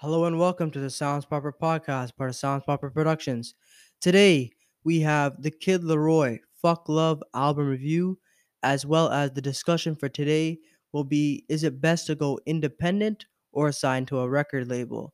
Hello and welcome to the Sounds Proper podcast, part of Sounds Proper Productions. Today we have the Kid Laroi Fuck Love album review, as well as the discussion for today will be is it best to go independent or sign to a record label?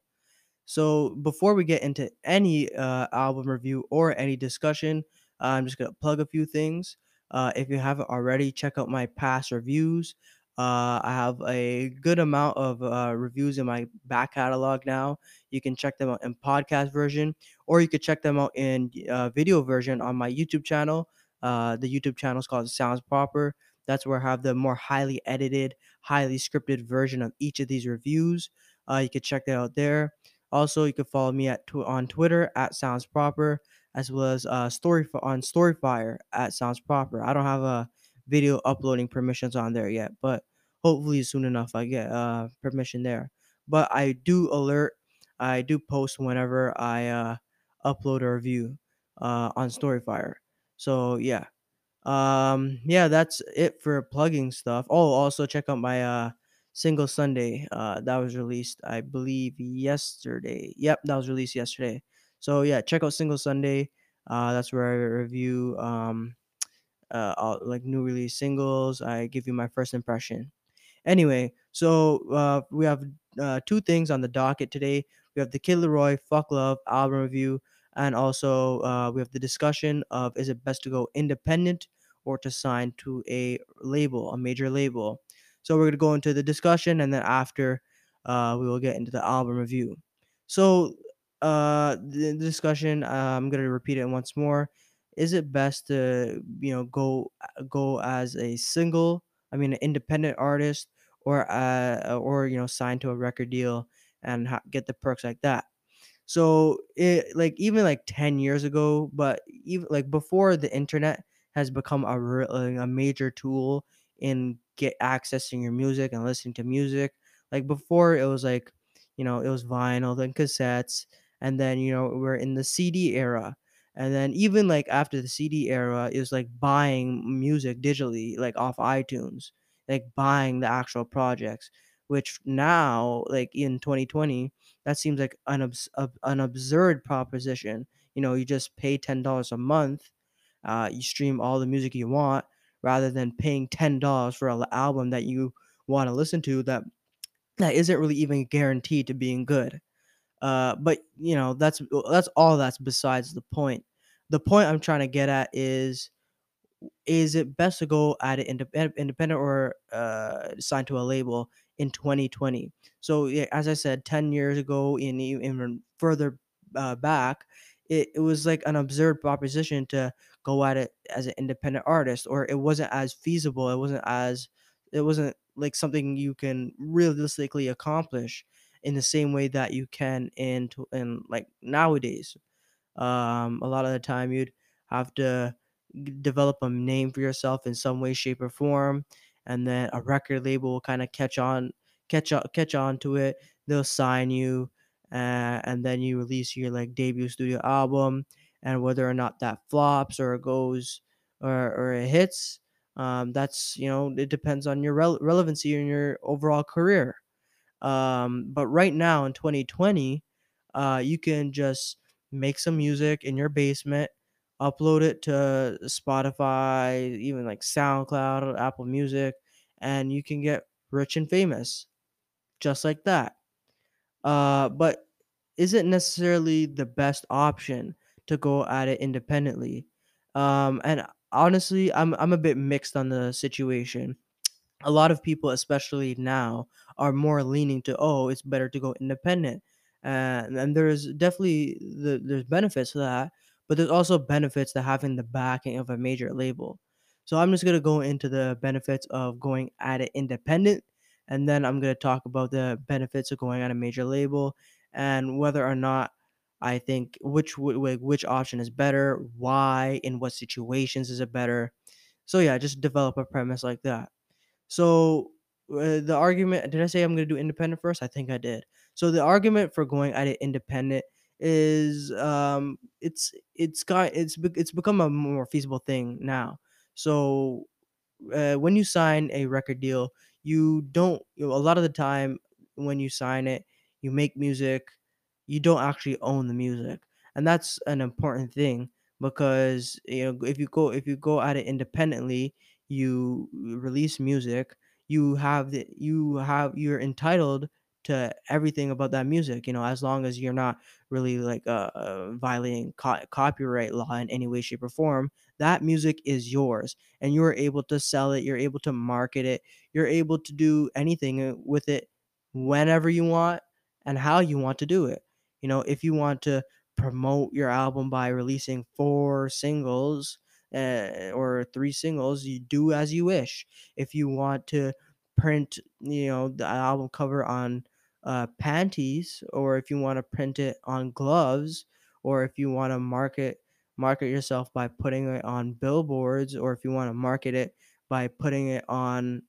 So before we get into any uh, album review or any discussion, I'm just gonna plug a few things. Uh, if you haven't already, check out my past reviews. Uh, I have a good amount of uh, reviews in my back catalog now. You can check them out in podcast version, or you could check them out in uh, video version on my YouTube channel. Uh, the YouTube channel is called Sounds Proper. That's where I have the more highly edited, highly scripted version of each of these reviews. Uh, you could check that out there. Also, you can follow me at tw- on Twitter at Sounds Proper, as well as uh, Story on Storyfire at Sounds Proper. I don't have a video uploading permissions on there yet, but hopefully soon enough I get uh, permission there. But I do alert, I do post whenever I uh, upload a review uh, on Storyfire. So yeah, um, yeah, that's it for plugging stuff. Oh, also check out my uh single Sunday. Uh that was released, I believe, yesterday. Yep, that was released yesterday. So yeah, check out Single Sunday. Uh that's where I review um uh all, like new release singles. I give you my first impression. Anyway, so uh, we have uh, two things on the docket today. We have the Kid Laroi Fuck Love album review, and also uh, we have the discussion of is it best to go independent or to sign to a label, a major label. So we're gonna go into the discussion, and then after, uh, we will get into the album review. So uh, the discussion, uh, I'm gonna repeat it once more. Is it best to you know go go as a single? I mean, an independent artist or uh or you know sign to a record deal and ha- get the perks like that so it like even like 10 years ago but even like before the internet has become a, re- a major tool in get accessing your music and listening to music like before it was like you know it was vinyl then cassettes and then you know we're in the cd era and then even like after the cd era it was like buying music digitally like off itunes like buying the actual projects which now like in 2020 that seems like an abs- ab- an absurd proposition. You know you just pay $10 a month uh, you stream all the music you want rather than paying $10 for an album that you want to listen to that that isn't really even guaranteed to being good uh, but you know that's that's all that's besides the point the point i'm trying to get at is is it best to go at it indep- independent or uh, sign to a label in 2020? So, as I said, 10 years ago, e- even further uh, back, it, it was like an absurd proposition to go at it as an independent artist, or it wasn't as feasible. It wasn't as, it wasn't like something you can realistically accomplish in the same way that you can in, in like nowadays. Um, a lot of the time, you'd have to develop a name for yourself in some way, shape, or form, and then a record label will kind of catch on, catch on, catch on to it. They'll sign you, uh, and then you release your like debut studio album, and whether or not that flops or it goes or or it hits, um, that's you know it depends on your rel- relevancy and your overall career. Um, but right now in 2020, uh, you can just make some music in your basement, upload it to Spotify, even like SoundCloud Apple Music, and you can get rich and famous just like that. Uh, but isn't necessarily the best option to go at it independently. Um, and honestly, I'm I'm a bit mixed on the situation a lot of people, especially now, are more leaning to oh, it's better to go independent, uh, and and there's definitely the there's benefits to that, but there's also benefits to having the backing of a major label. So I'm just gonna go into the benefits of going at it independent, and then I'm gonna talk about the benefits of going at a major label and whether or not I think which which option is better, why, in what situations is it better. So yeah, just develop a premise like that. So, uh, the argument did I say I'm gonna do independent first? I think I did. So the argument for going at it independent is um it's it's got it's it's become a more feasible thing now. So uh, when you sign a record deal, you don't you know, a lot of the time when you sign it, you make music, you don't actually own the music. And that's an important thing because you know if you go if you go at it independently, you release music, you have the you have you're entitled to everything about that music, you know, as long as you're not really like uh, uh violating co- copyright law in any way shape or form that music is yours and you're able to sell it you're able to market it you're able to do anything uh, with it whenever you want and how you want to do it. You know if you want to promote your album by releasing four singles uh, or three singles you do as you wish if you want to print you know the album cover on uh, panties or if you want to print it on gloves or if you want to market market yourself by putting it on billboards or if you want to market it by putting it on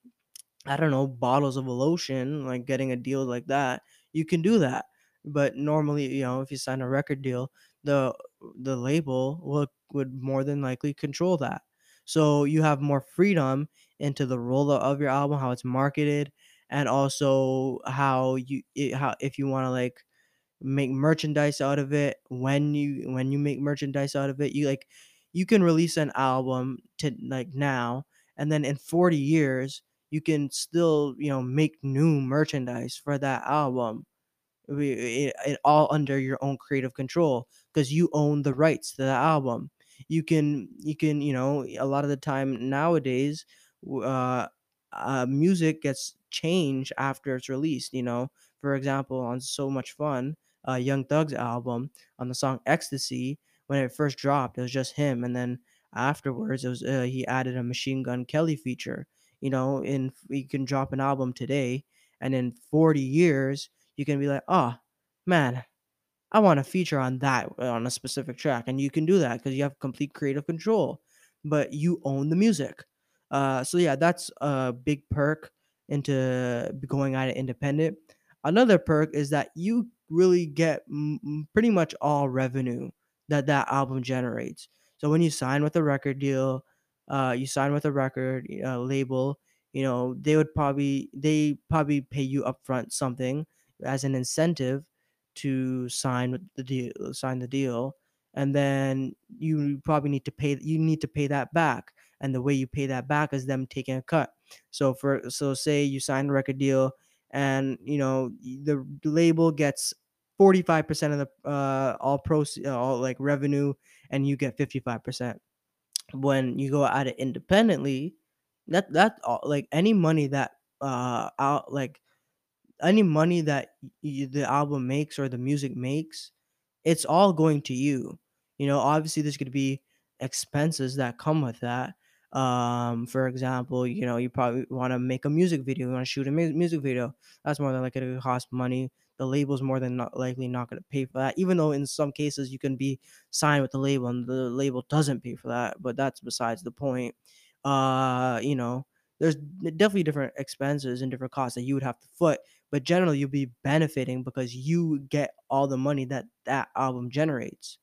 I don't know, bottles of a lotion, like getting a deal like that, you can do that. But normally, you know, if you sign a record deal, the the label would would more than likely control that. So you have more freedom into the role of your album, how it's marketed, and also how you how if you want to like make merchandise out of it when you when you make merchandise out of it you like you can release an album to like now and then in 40 years you can still you know make new merchandise for that album we- it, it all under your own creative control because you own the rights to the album. You can you can you know a lot of the time nowadays uh, uh music gets changed after it's released you know? For example on so much fun uh young thug's album on the song ecstasy when it first dropped it was just him and then afterwards it was uh, he added a machine gun kelly feature you know and you can drop an album today and in 40 years you can be like, "Oh, man, I want a feature on that on a specific track," and you can do that because you have complete creative control, but you own the music. Uh, so yeah, that's a big perk into going at it independent. Another perk is that you really get m- pretty much all revenue that that album generates. So when you sign with a record deal, uh, you sign with a record uh, label, you know they would probably they probably pay you upfront something as an incentive to sign the deal sign the deal and then you probably need to pay you need to pay that back and the way you pay that back is them taking a cut. So for so say you sign a record deal and you know the label gets 45% of the uh all proceeds all like revenue and you get 55% when you go at it independently that that like any money that uh out like any money that y- the album makes or the music makes, it's all going to you. You know, obviously there's going to be expenses that come with that. Um, for example, you know, you probably want to make a music video, you want to shoot a mu- music video. That's more than likely to cost money. The label's more than not likely not going to pay for that, even though in some cases you can be signed with the label and the label doesn't pay for that. But that's besides the point. Uh, you know, there's definitely different expenses and different costs that you would have to foot but generally you'll be benefiting because you get all the money that that album generates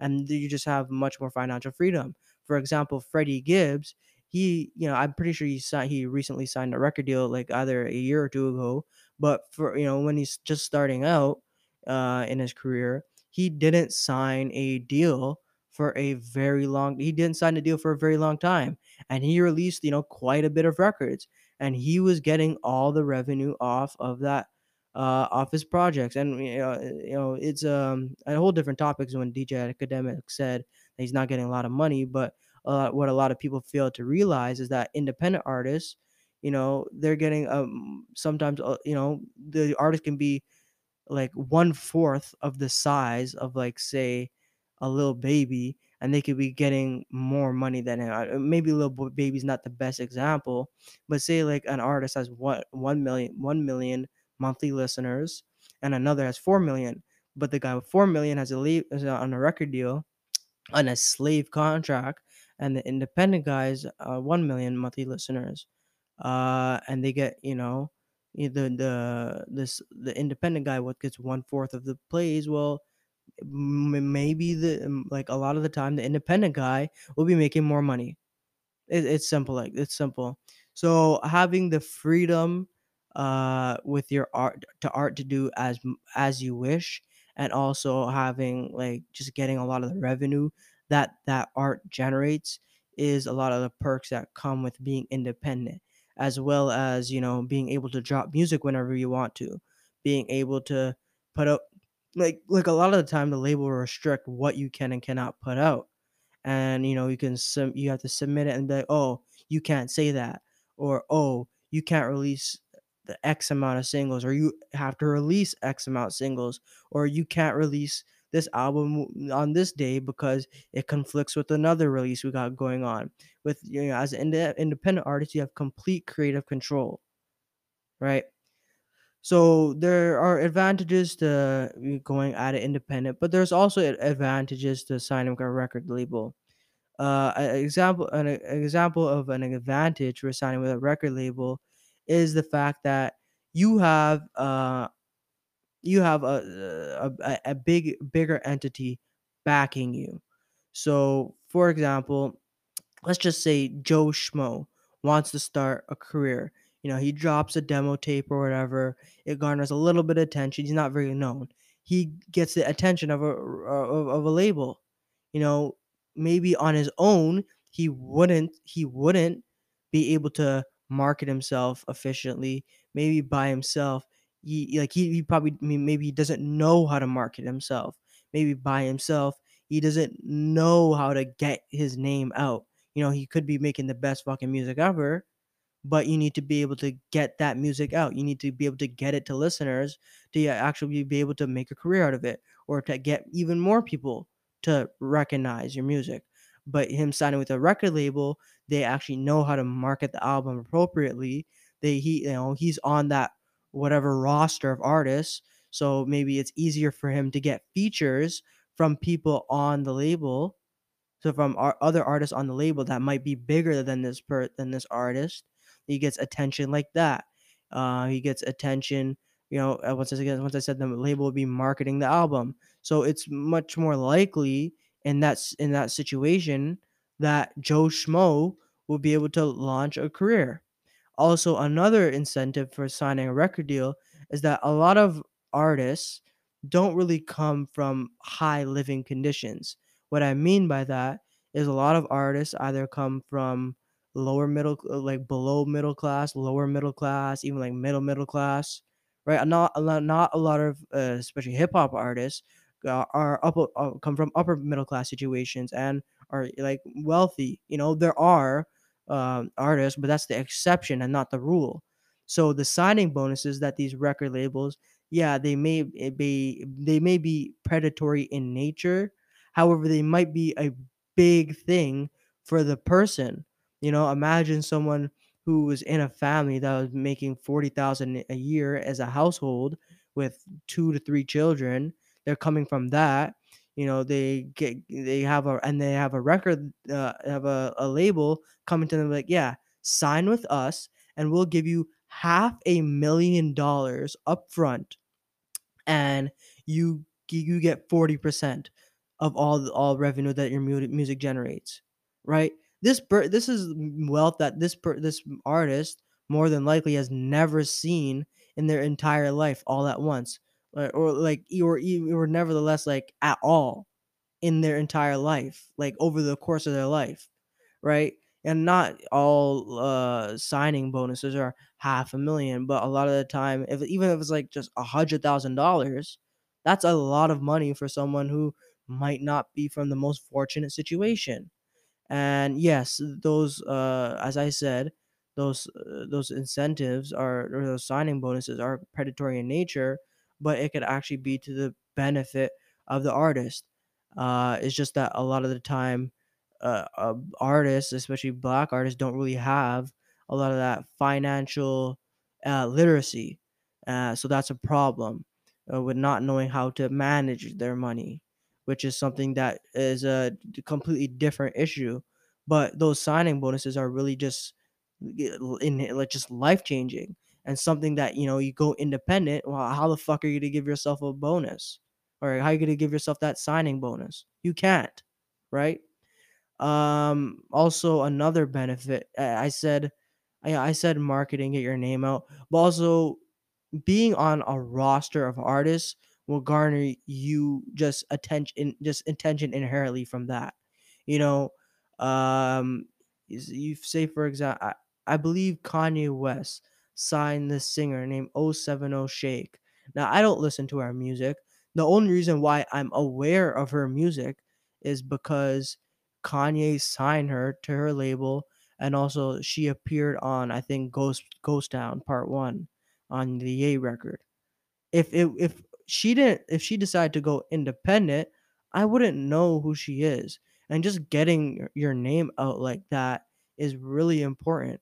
and you just have much more financial freedom. For example freddie gibbs he you know i'm pretty sure he signed he recently signed a record deal like either a year or two ago but for you know when he's just starting out uh in his career he didn't sign a deal for a very long he didn't sign a deal for a very long time and he released you know quite a bit of records and he was getting all the revenue off of that uh off his projects and you know, uh, you know it's um a whole different topics when DJ Akademiks said he's not getting a lot of money but uh, what a lot of people fail to realize is that independent artists you know they're getting um sometimes uh, you know the artist can be like one fourth of the size of like say a Lil Baby and they could be getting more money than him. Maybe Lil Baby's not the best example, but say like an artist has what one million one million monthly listeners and another has four million, but the guy with four million has a leave on a record deal on a slave contract, and the independent guys uh, one million monthly listeners, uh, and they get you know the the this the independent guy what gets one fourth of the plays. Well, maybe the like a lot of the time the independent guy will be making more money. It, it's simple like it's simple. So having the freedom uh with your art to art to do as as you wish and also having like just getting a lot of the revenue that that art generates is a lot of the perks that come with being independent as well as you know being able to drop music whenever you want to being able to put out like like a lot of the time the label will restrict what you can and cannot put out and you know you can sub you have to submit it and be like oh you can't say that or oh you can't release the x amount of singles or you have to release x amount singles or you can't release this album on this day because it conflicts with another release we got going on. With you know as an inde- independent artist you have complete creative control right so there are advantages to going at it independent but there's also advantages to signing with a record label uh, an example an e- example of an advantage for signing with a record label is the fact that you have uh you have a, a a big bigger entity backing you. So, for example, let's just say Joe Schmo wants to start a career. You know, he drops a demo tape or whatever. It garners a little bit of attention. He's not very known. He gets the attention of a of, of a label. You know, maybe on his own he wouldn't he wouldn't be able to market himself efficiently. Maybe by himself, he like he, he probably maybe he doesn't know how to market himself. Maybe by himself he doesn't know how to get his name out you know, he could be making the best fucking music ever, but you need to be able to get that music out. You need to be able to get it to listeners to actually be able to make a career out of it or to get even more people to recognize your music. But him signing with a record label, they actually know how to market the album appropriately. They he you know, he's on that whatever roster of artists, so maybe it's easier for him to get features from people on the label so from our other artists on the label that might be bigger than this per than this artist, he gets attention like that. Uh, he gets attention. You know, uh, once again, once I said the label would be marketing the album, so it's much more likely in that in that situation that Joe Schmo will be able to launch a career. Also, another incentive for signing a record deal is that a lot of artists don't really come from high living conditions. What I mean by that is a lot of artists either come from lower middle, uh, like below middle class, lower middle class, even like middle middle class, right? Not a lot, not a lot of, uh, especially hip hop artists, uh, are up uh, come from upper middle class situations and are like wealthy. You know, there are um, artists, but that's the exception and not the rule. So the signing bonuses that these record labels, yeah, they may eh, be they may be predatory in nature. However, they might be a big thing for the person. You know, imagine someone who was in a family that was making 40,000 a year as a household with 2 to 3 children. They're coming from that you know they get they have a and they have a record uh, have a, a label coming to them like, yeah, sign with us and we'll give you half a million dollars up front and you you get 40% of all all revenue that your mu- music generates, right? This per- this is wealth that this per- this artist more than likely has never seen in their entire life all at once. Or, or like or, or nevertheless like at all in their entire life, like over the course of their life, right? And not all uh, signing bonuses are half a million, but a lot of the time, if even if it's like just a hundred thousand dollars, that's a lot of money for someone who might not be from the most fortunate situation. And yes, those uh, as I said, those uh, those incentives are or those signing bonuses are predatory in nature, but it could actually be to the benefit of the artist. Uh, it's just that a lot of the time, uh, uh, artists, especially black artists, don't really have a lot of that financial uh, literacy. Uh, so that's a problem with not knowing how to manage their money, which is something that is a completely different issue. But those signing bonuses are really just in like just life changing and something that you know you go independent. Well, how the fuck are you gonna give yourself a bonus? Or how are you gonna give yourself that signing bonus? You can't, right? Um, also another benefit, I said I, I said marketing, get your name out, but also being on a roster of artists will garner you just attention just attention inherently from that you know? Um you say for example I, I believe kanye west signed this singer named 070 shake. Now i don't listen to her music. The only reason why i'm aware of her music is because kanye signed her to her label and also she appeared on i think ghost ghost town part one on the Ye record. If it if she didn't if she decided to go independent, I wouldn't know who she is. And just getting your name out like that is really important.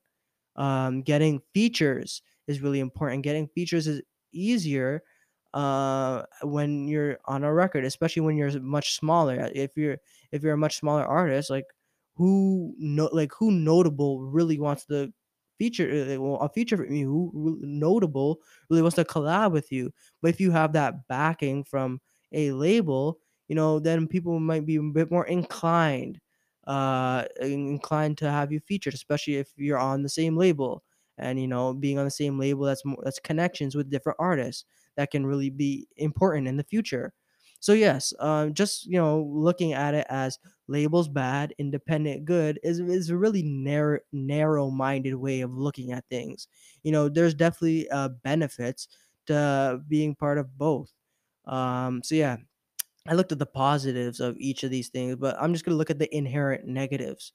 Um, getting features is really important. Getting features is easier uh, when you're on a record, especially when you're much smaller. If you're if you're a much smaller artist, like who no like who notable really wants to feature uh, a feature from you notable really wants to collab with you. But if you have that backing from a label you know then people might be a bit more inclined uh inclined to have you featured especially if you're on the same label. And you know being on the same label that's more that's connections with different artists that can really be important in the future so yes um just you know looking at it as labels bad independent good is is a really narrow narrow minded way of looking at things you know there's definitely uh benefits to being part of both um so yeah I looked at the positives of each of these things, but I'm just gonna look at the inherent negatives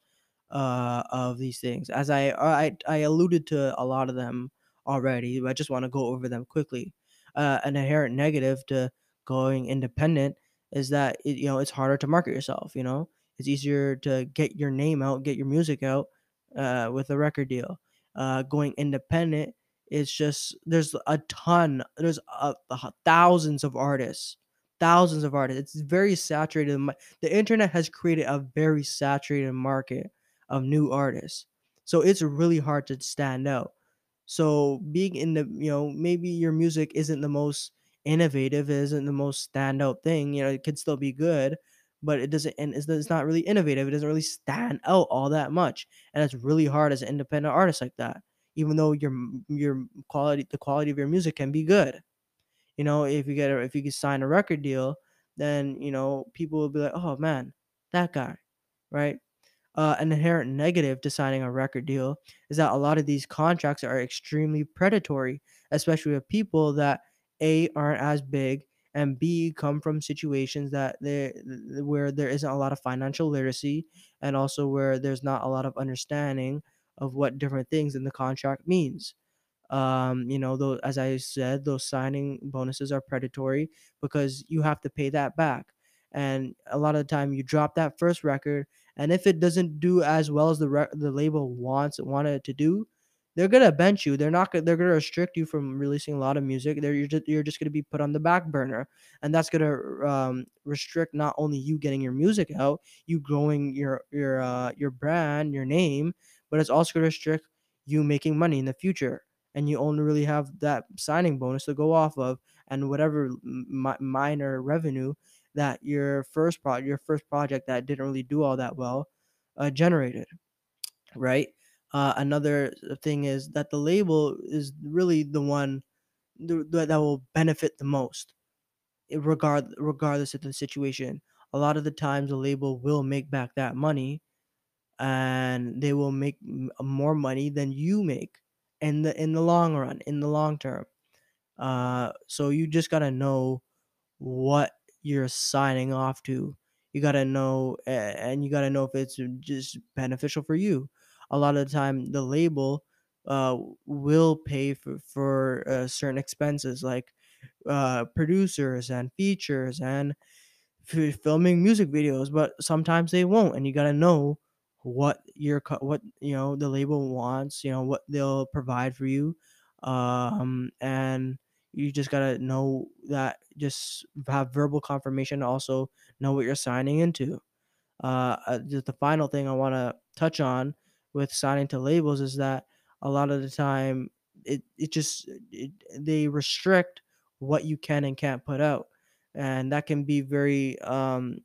uh, of these things. As I, I I alluded to a lot of them already, but I just want to go over them quickly. Uh, an inherent negative to going independent is that it, you know it's harder to market yourself. You know, it's easier to get your name out, get your music out uh, with a record deal. Uh, going independent is just there's a ton, there's a, a thousands of artists thousands of artists. It's very saturated. The internet has created a very saturated market of new artists. So it's really hard to stand out. So being in the, you know, maybe your music isn't the most innovative, isn't the most standout thing. You know, it could still be good, but it doesn't, and it's, not really innovative. It doesn't really stand out all that much, and it's really hard as an independent artist like that. Even though your your quality, the quality of your music can be good you know, if you get a, if you can sign a record deal, then you know people will be like, oh man, that guy, right? Uh, an inherent negative to signing a record deal is that a lot of these contracts are extremely predatory, especially with people that a aren't as big and b come from situations that they where there isn't a lot of financial literacy and also where there's not a lot of understanding of what different things in the contract means. Um you know though as i said those signing bonuses are predatory because you have to pay that back and a lot of the time you drop that first record and if it doesn't do as well as the re- the label wants wanted it to do they're gonna bench you they're not gonna they're gonna restrict you from releasing a lot of music they're you're just, you're just gonna be put on the back burner and that's gonna um, restrict not only you getting your music out you growing your your uh, your brand your name but it's also gonna restrict you making money in the future and you only really have that signing bonus to go off of and whatever mi- minor revenue that your first pro your first project that didn't really do all that well uh, generated right uh, another thing is that the label is really the one th- that will benefit the most regard regardless of the situation. A lot of the times the label will make back that money and they will make m- more money than you make in the in the long run in the long term. Uh so you just got to know what you're signing off to. You got to know and you got to know if it's just beneficial for you a lot of the time the label uh will pay for for uh, certain expenses like uh producers and features and f- filming music videos, but sometimes they won't, and you gotta know what your what you know the label wants, you know what they'll provide for you, um, and you just gotta know that just have verbal confirmation. Also know what you're signing into. Uh, uh, just the final thing I want to touch on with signing to labels is that a lot of the time it it just it, they restrict what you can and can't put out, and that can be very um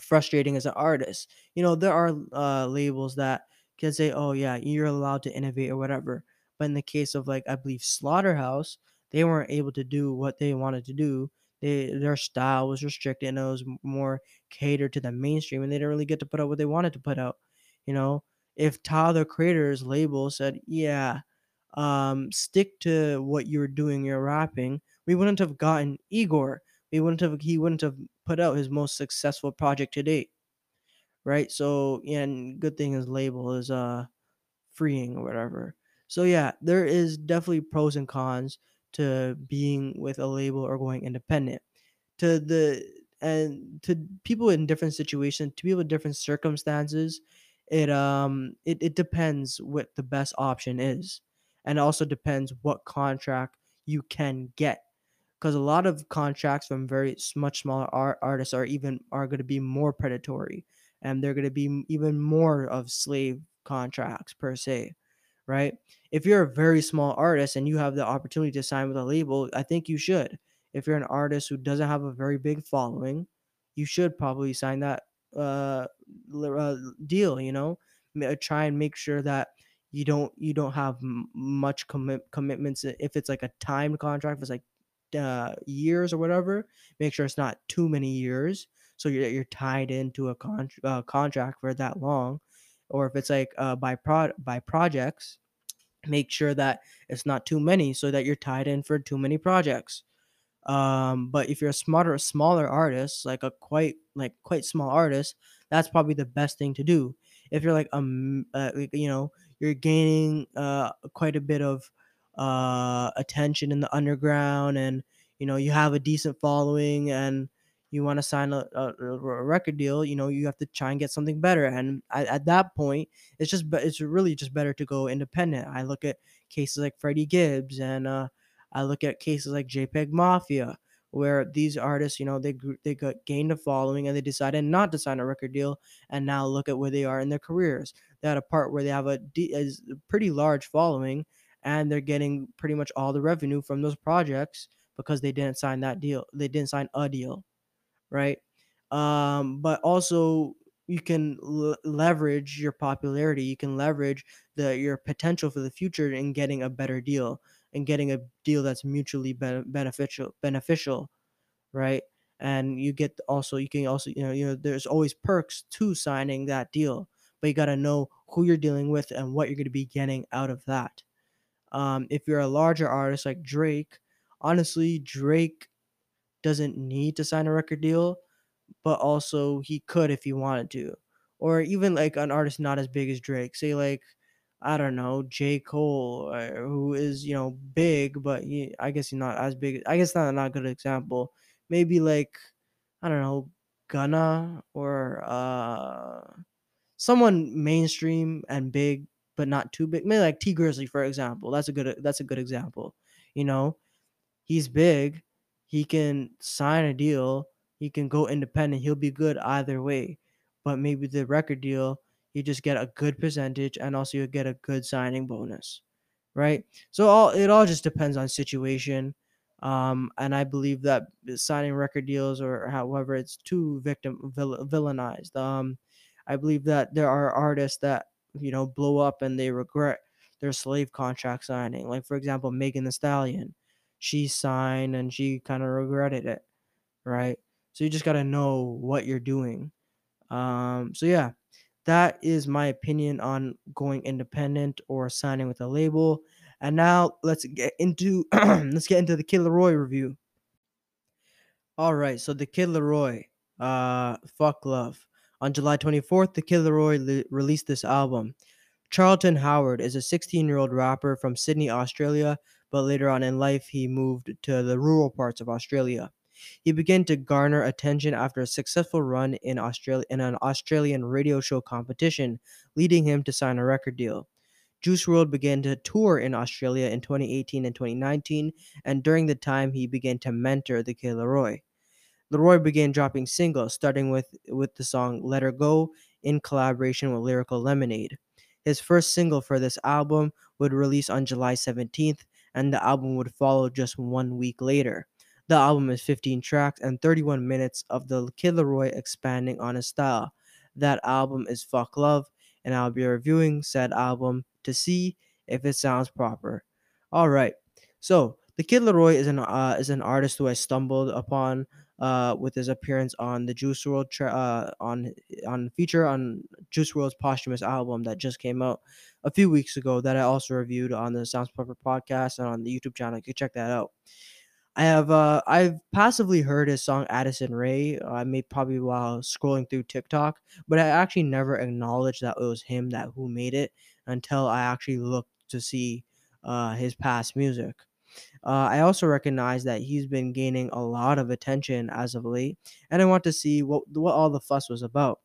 frustrating as an artist. You know, there are uh, labels that can say, "Oh yeah, you're allowed to innovate or whatever." But in the case of like I believe Slaughterhouse, they weren't able to do what they wanted to do. They their style was restricted and it was more catered to the mainstream, and they didn't really get to put out what they wanted to put out. You know, if Tyler Creator's label said, "Yeah, um, stick to what you're doing, you're rapping," we wouldn't have gotten Igor. We wouldn't have. He wouldn't have put out his most successful project to date right? So, and good thing his label is uh freeing or whatever. So yeah, there is definitely pros and cons to being with a label or going independent. To the and to people in different situations, to people in different circumstances, it um it, it depends what the best option is. And also depends what contract you can get because a lot of contracts from very much smaller art, artists are even are going to be more predatory and they're going to be even more of slave contracts per se right if you're a very small artist and you have the opportunity to sign with a label i think you should if you're an artist who doesn't have a very big following you should probably sign that uh, uh deal you know Ma- try and make sure that you don't you don't have much commit commitments if it's like a timed contract if it's like uh, years or whatever, make sure it's not too many years, so you're you're tied into a con- uh, contract for that long. Or if it's like uh, by pro by projects, make sure that it's not too many, so that you're tied in for too many projects. Um, but if you're a smarter, smaller artist, like a quite like quite small artist, that's probably the best thing to do. If you're like um, uh, you know, you're gaining uh quite a bit of uh attention in the underground, and you know you have a decent following, and you want to sign a, a, a record deal, you know you have to try and get something better. And at, at that point, it's just it's really just better to go independent. I look at cases like Freddie Gibbs and uh I look at cases like JPEG Mafia, where these artists, you know, they they got gained a following and they decided not to sign a record deal, and now look at where they are in their careers. They had a part where they have a, a pretty large following, and they're getting pretty much all the revenue from those projects because they didn't sign that deal. They didn't sign a deal right? Um, but also you can l- leverage your popularity. You can leverage the your potential for the future in getting a better deal and getting a deal that's mutually ben- beneficial. Beneficial, right? And you get also you can also you know you know there's always perks to signing that deal, but you got to know who you're dealing with and what you're going to be getting out of that. Um, if you're a larger artist like Drake, honestly, Drake doesn't need to sign a record deal but also he could if he wanted to. Or even like an artist not as big as Drake, say like I don't know J Cole, uh, who is you know big, but he I guess he's not as big. I guess not not a good example. Maybe like I don't know Gunna or uh someone mainstream and big, but not too big. Maybe like Tee Grizzley for example. That's a good that's a good example. You know, He's big. He can sign a deal. He can go independent. He'll be good either way. But maybe the record deal, you just get a good percentage and also you get a good signing bonus, right? So all it all just depends on situation. Um, and I believe that signing record deals or however it's too victim vill- villainized. Um, I believe that there are artists that you know blow up and they regret their slave contract signing. Like for example, Megan the Stallion she signed and she kind of regretted it, right? So you just got to know what you're doing. Um, so yeah, that is my opinion on going independent or signing with a label. And now let's get into let's get into the Kid Laroi review. All right, so the Kid Laroi, uh, fuck love. On July 24th, the Kid Laroi li- released this album. Charlton Howard is a 16 year old rapper from Sydney, Australia, but later on in life he moved to the rural parts of Australia. He began to garner attention after a successful run in Australia in an Australian radio show competition, leading him to sign a record deal. Juice WRLD began to tour in Australia in 2018 and 2019, and during the time he began to mentor the Kid Laroi. Leroy began dropping singles, starting with, with the song Let Her Go in collaboration with Lyrical Lemonade. His first single for this album would release on July 17th, and the album would follow just one week later. The album is 15 tracks and 31 minutes of the Kid Laroi expanding on his style. That album is Fuck Love. and I'll be reviewing said album to see if it sounds proper. All right. So, The Kid Laroi is an uh, is an artist who I stumbled upon uh, with his appearance on the Juice WRLD tra- uh, on on feature on Juice WRLD's posthumous album that just came out a few weeks ago that I also reviewed on the Sounds Proper podcast and on the YouTube channel. You can check that out. I have uh I've passively heard his song Addison Rae. uh, I made probably while scrolling through TikTok, but I actually never acknowledged that it was him that who made it until I actually looked to see uh his past music. Uh, I also recognize that he's been gaining a lot of attention as of late, and I want to see what what all the fuss was about.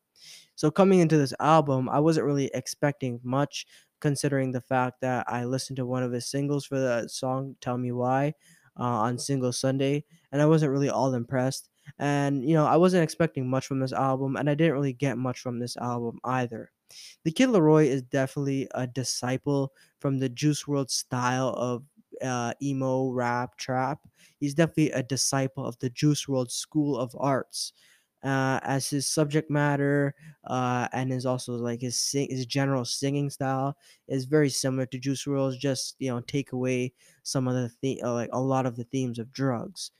So coming into this album, I wasn't really expecting much, considering the fact that I listened to one of his singles for the song "Tell Me Why" uh, on Single Sunday, and I wasn't really all impressed. And you know, I wasn't expecting much from this album, and I didn't really get much from this album either. The Kid Laroi is definitely a disciple from the Juice WRLD style of uh, emo rap trap. He's definitely a disciple of the Juice WRLD School of Arts. Uh, as his subject matter uh, and his also like his sing- his general singing style is very similar to Juice WRLD's. Just you know, take away some of the the- uh, like a lot of the themes of drugs.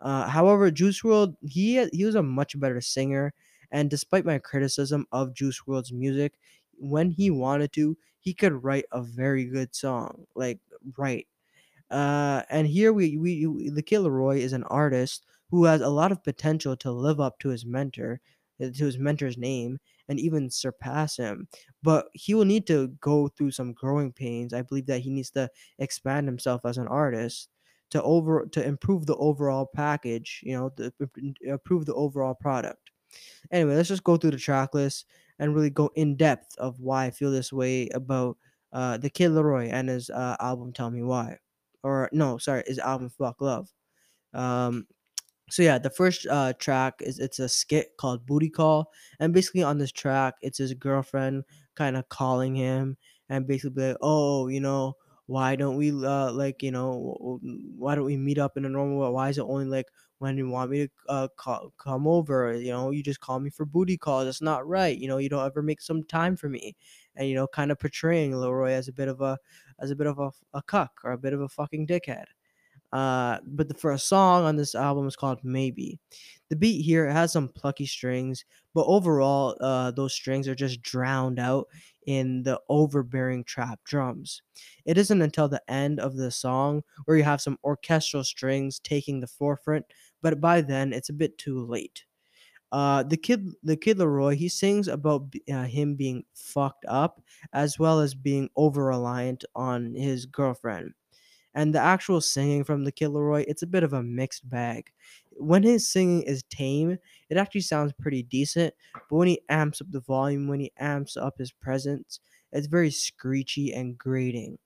Uh, however, Juice WRLD he he was a much better singer, and despite my criticism of Juice WRLD's music, when he wanted to, he could write a very good song. Like write uh, and here we, we we- the Kid Laroi is an artist who has a lot of potential to live up to his mentor, uh, to his mentor's name, and even surpass him. But he will need to go through some growing pains. I believe that he needs to expand himself as an artist to over to improve the overall package. You know, to imp- improve the overall product. Anyway, let's just go through the track list and really go in depth of why I feel this way about uh, the Kid Laroi and his uh, album "Tell Me Why." or no, sorry, his album "Fuck Love." Um, so yeah, the first uh, track is it's a skit called "Booty Call," and basically on this track, it's his girlfriend kind of calling him and basically like, "Oh, you know, why don't we uh, like you know why don't we meet up in a normal way? Why is it only like when you want me to uh, call, come over? You know, you just call me for booty calls. That's not right. You know, you don't ever make some time for me." And you know, kind of portraying Laroi as a bit of a as a bit of a, a cuck or a bit of a fucking dickhead. Uh, but the first song on this album is called Maybe. The beat here has some plucky strings, but overall, uh, those strings are just drowned out in the overbearing trap drums. It isn't until the end of the song where you have some orchestral strings taking the forefront, but by then it's a bit too late. Uh, the kid, the kid Laroi, he sings about uh, him being fucked up as well as being over reliant on his girlfriend and the actual singing from the Kid Laroi, it's a bit of a mixed bag. When his singing is tame, it actually sounds pretty decent, but when he amps up the volume, when he amps up his presence, it's very screechy and grating.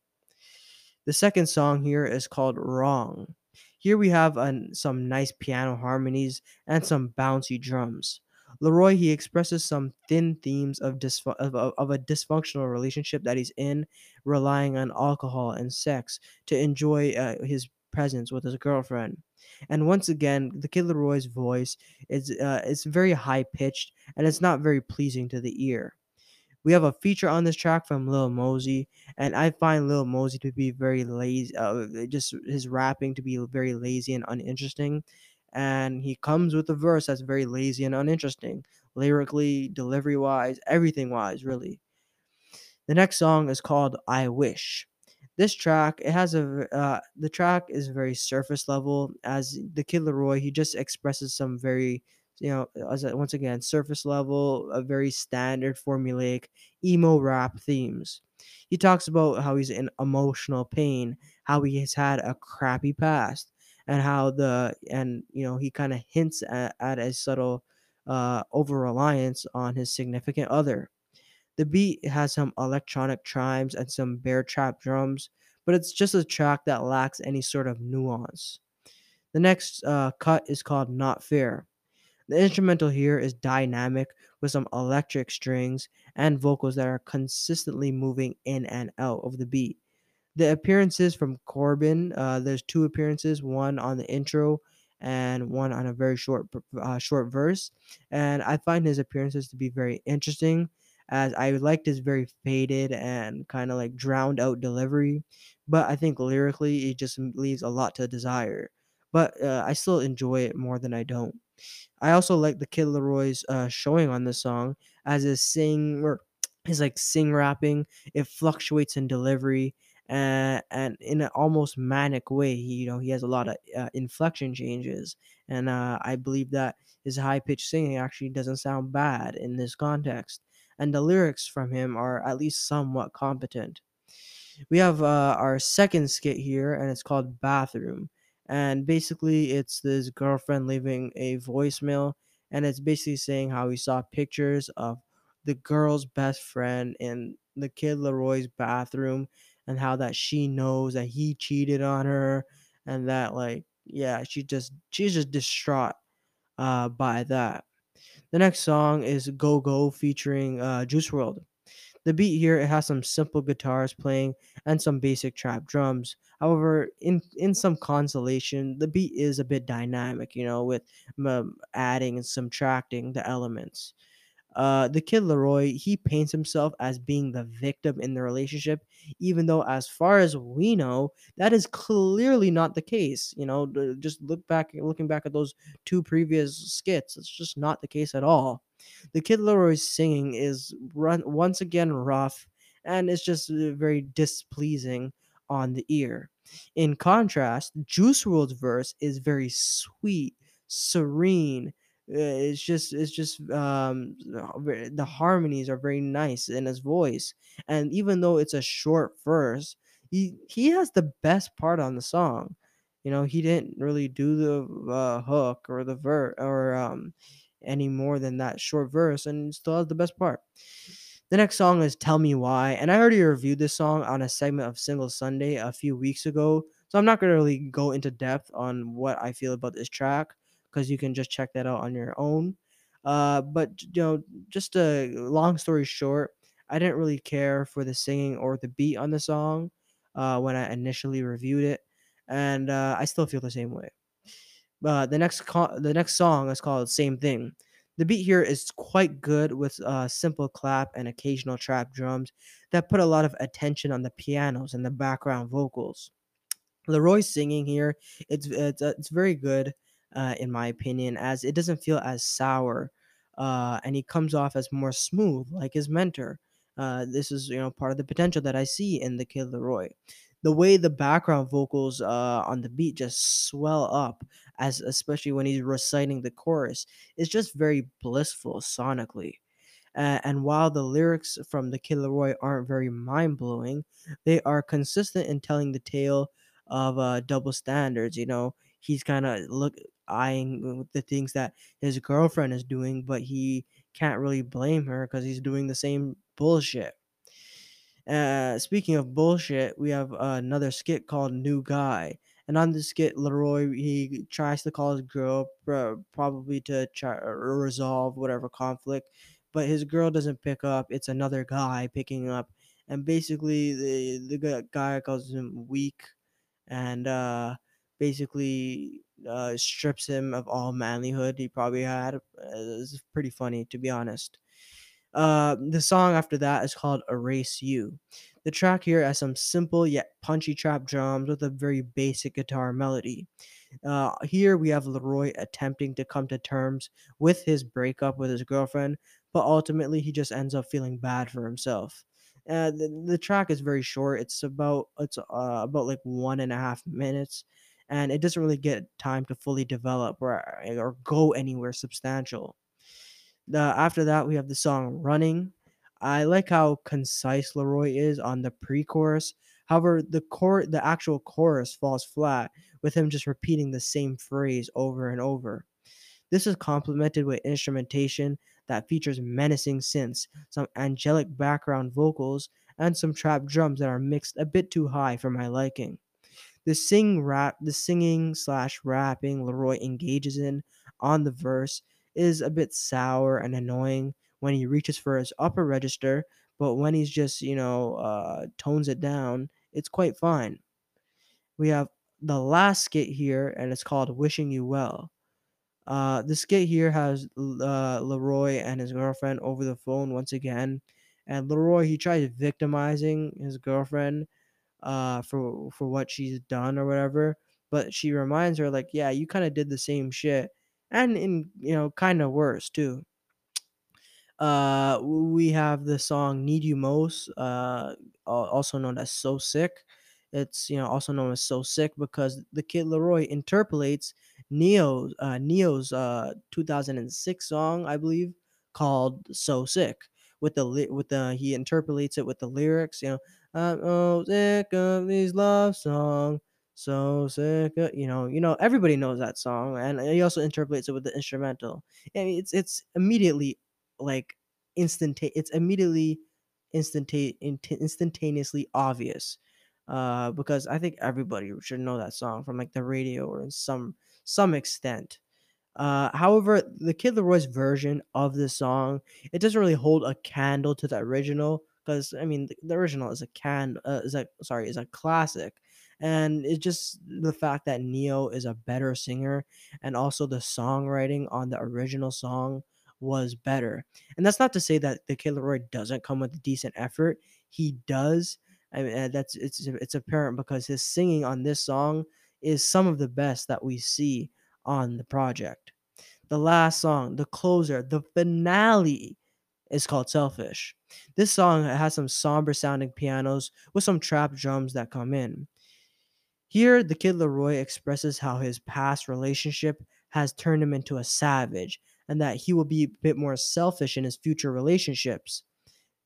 The second song here is called Wrong. Here we have an, some nice piano harmonies and some bouncy drums. Laroi he expresses some thin themes of, of, of a dysfunctional relationship that he's in, relying on alcohol and sex to enjoy uh, his presence with his girlfriend. And once again, the Kid Laroi's voice is uh, is very high pitched and it's not very pleasing to the ear. We have a feature on this track from Lil Mosey, and I find Lil Mosey to be very lazy. Uh, just his rapping to be very lazy and uninteresting, and he comes with a verse that's very lazy and uninteresting, lyrically, delivery wise, everything wise, really. The next song is called "I Wish." This track, it has a uh, the track is very surface level. As the Kid Laroi, he just expresses some very, you know, as once again surface level, a very standard formulaic emo rap themes. He talks about how he's in emotional pain, how he has had a crappy past, and how the and you know he kind of hints at, at a subtle uh, over reliance on his significant other the beat has some electronic chimes and some bare trap drums, but it's just a track that lacks any sort of nuance. The next uh, cut is called Not Fair. The instrumental here is dynamic with some electric strings and vocals that are consistently moving in and out of the beat. The appearances from Corbin, uh, there's two appearances, one on the intro and one on a very short uh, short verse, and I find his appearances to be very interesting as I liked his very faded and kind of like drowned out delivery, but I think lyrically it just leaves a lot to desire. But uh, I still enjoy it more than I don't. I also like the Kid Laroi's uh, showing on this song as his sing or his like sing rapping. It fluctuates in delivery and and in an almost manic way. He you know he has a lot of uh, inflection changes, and uh, I believe that his high pitched singing actually doesn't sound bad in this context. And the lyrics from him are at least somewhat competent we have uh, our second skit here, and it's called Bathroom. And basically, it's this girlfriend leaving a voicemail, and it's basically saying how he saw pictures of the girl's best friend in the kid Laroi's bathroom, and how that she knows that he cheated on her, and that like yeah, she just she's just distraught uh, by that. The next song is Go Go featuring uh, Juice WRLD. The beat here it has some simple guitars playing and some basic trap drums. However, in in some consolation, the beat is a bit dynamic, you know, with um, adding and subtracting the elements. Uh, the kid Laroi, he paints himself as being the victim in the relationship, even though, as far as we know, that is clearly not the case. You know, just look back, looking back at those two previous skits, it's just not the case at all. The kid Laroi's singing is run once again rough, and it's just uh, very displeasing on the ear. In contrast, Juice WRLD's verse is very sweet, serene, it's just it's just um the harmonies are very nice in his voice and even though it's a short verse he he has the best part on the song. You know he didn't really do the uh, hook or the ver or um any more than that short verse and still has the best part. The next song is Tell Me Why, and I already reviewed this song on a segment of Single Sunday a few weeks ago, so I'm not going to really go into depth on what I feel about this track because you can just check that out on your own. Uh, but you know, just a long story short, I didn't really care for the singing or the beat on the song uh, when I initially reviewed it, and uh, I still feel the same way. Uh, the next co- the next song is called Same Thing. The beat here is quite good with a simple clap and occasional trap drums that put a lot of attention on the pianos and the background vocals. Laroi's singing here, it's it's uh, it's very good, uh, in my opinion, as it doesn't feel as sour, uh, and he comes off as more smooth, like his mentor. Uh, this is you know part of the potential that I see in the kid Laroi. The way the background vocals uh, on the beat just swell up, as especially when he's reciting the chorus, is just very blissful sonically. Uh, and while the lyrics from the Kid Laroi aren't very mind blowing, they are consistent in telling the tale of uh, double standards. You know, he's kind of look eyeing the things that his girlfriend is doing, but he can't really blame her because he's doing the same bullshit. Uh, speaking of bullshit, we have uh, another skit called New Guy. And on this skit, Laroi he tries to call his girl, pro- probably to try or resolve whatever conflict, but his girl doesn't pick up. It's another guy picking up, and basically the the guy calls him weak, and uh, basically uh, strips him of all manlyhood he probably had. Uh, It's pretty funny, to be honest. Uh, the song after that is called Erase You. The track here has some simple yet punchy trap drums with a very basic guitar melody. Uh, here we have Laroi attempting to come to terms with his breakup with his girlfriend, but ultimately he just ends up feeling bad for himself. Uh, the, the track is very short. It's about it's uh, about like one and a half minutes, and it doesn't really get time to fully develop or eh, or go anywhere substantial. The after that we have the song "Running." I like how concise Laroi is on the pre-chorus. However, the core the actual chorus falls flat with him just repeating the same phrase over and over. This is complemented with instrumentation that features menacing synths, some angelic background vocals, and some trap drums that are mixed a bit too high for my liking. The sing rap, the singing slash rapping Laroi engages in on the verse is a bit sour and annoying when he reaches for his upper register, but when he's just you know uh, tones it down, it's quite fine. We have the last skit here, and it's called "Wishing You Well." Uh, the skit here has uh, Laroi and his girlfriend over the phone once again, and Laroi he tries victimizing his girlfriend uh, for for what she's done or whatever, but she reminds her like, yeah, you kind of did the same shit, and in you know kind of worse too. Uh, we have the song "Need You Most," uh, also known as "So Sick." It's you know also known as "So Sick" because the kid Laroi interpolates Ne-Yo's uh, Ne-Yo's uh 2006 song, I believe, called "So Sick." With the with the he interpolates it with the lyrics, you know, I'm oh sick of these love songs, so sick. Of, you know, you know everybody knows that song, and he also interpolates it with the instrumental. I mean, it's it's immediately like instanta it's immediately instantane instantaneously obvious uh because i think everybody should know that song from like the radio or in some some extent uh, however, the Kid Laroi's version of the song it doesn't really hold a candle to the original because I mean the, the original is a can uh, is a sorry is a classic, and it's just the fact that Ne-Yo is a better singer and also the songwriting on the original song was better. And that's not to say that the Kid Laroi doesn't come with decent effort. He does. I mean, uh, that's it's it's apparent because his singing on this song is some of the best that we see on the project. The last song, the closer, the finale is called Selfish. This song has some somber sounding pianos with some trap drums that come in. Here, the kid Laroi expresses how his past relationship has turned him into a savage and that he will be a bit more selfish in his future relationships.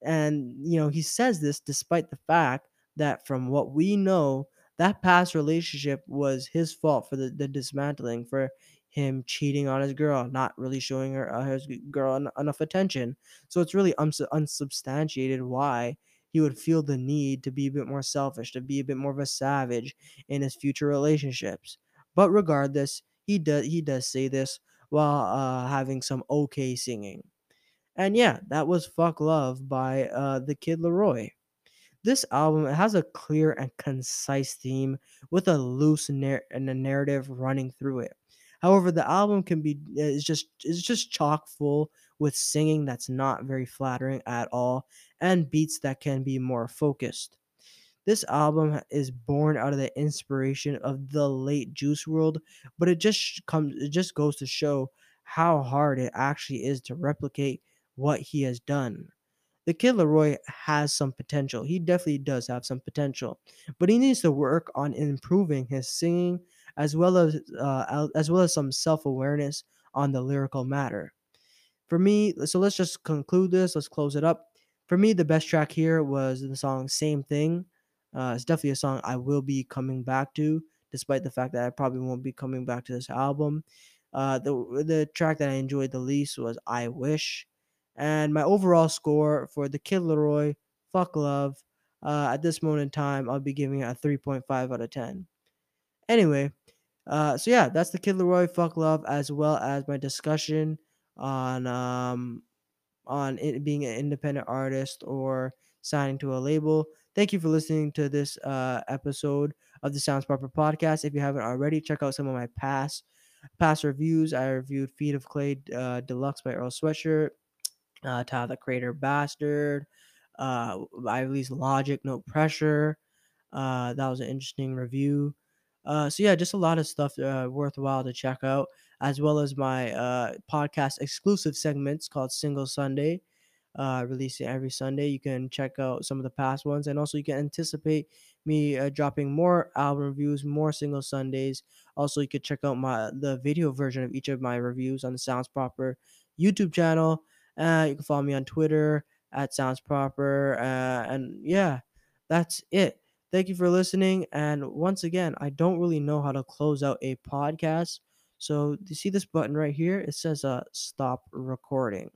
And, you know, he says this despite the fact that from what we know, that past relationship was his fault for the, the dismantling, for him cheating on his girl, not really showing her uh, his girl en- enough attention. So it's really uns- unsubstantiated why he would feel the need to be a bit more selfish, to be a bit more of a savage in his future relationships. But regardless, he does he does say this while uh, having some okay singing. And yeah, that was Fuck Love by uh, the Kid Laroi. This album has a clear and concise theme with a loose nar- and a narrative running through it. However, the album can be uh, is just is just chock full with singing that's not very flattering at all and beats that can be more focused. This album is born out of the inspiration of the late Juice WRLD, but it just comes it just goes to show how hard it actually is to replicate what he has done. The Kid Laroi has some potential. He definitely does have some potential, but he needs to work on improving his singing as well as uh, as well as some self awareness on the lyrical matter. For me, so let's just conclude this. Let's close it up. For me, the best track here was the song "Same Thing." Uh, it's definitely a song I will be coming back to, despite the fact that I probably won't be coming back to this album. Uh, the the track that I enjoyed the least was "I Wish," and my overall score for the Kid Laroi "Fuck Love." Uh, at this moment in time, I'll be giving it a 3.5 out of 10. Anyway, uh, so yeah, that's the Kid Laroi "Fuck Love," as well as my discussion on um on it being an independent artist or signing to a label. Thank you for listening to this uh, episode of the Sounds Proper podcast. If you haven't already, check out some of my past past reviews. I reviewed Feet of Clay uh, Deluxe by Earl Sweatshirt, uh, Tyler the Creator Bastard, uh, I released Logic No Pressure. Uh, that was an interesting review. Uh, so yeah, just a lot of stuff uh, worthwhile to check out, as well as my uh, podcast exclusive segments called Single Sunday, uh, releasing every Sunday. You can check out some of the past ones, and also you can anticipate me uh, dropping more album reviews, more Single Sundays. Also, you could check out my the video version of each of my reviews on the Sounds Proper YouTube channel. Uh, you can follow me on Twitter at Sounds Proper, uh, and yeah, that's it. Thank you for listening. And once again, I don't really know how to close out a podcast. So, you see this button right here? It says uh, stop recording.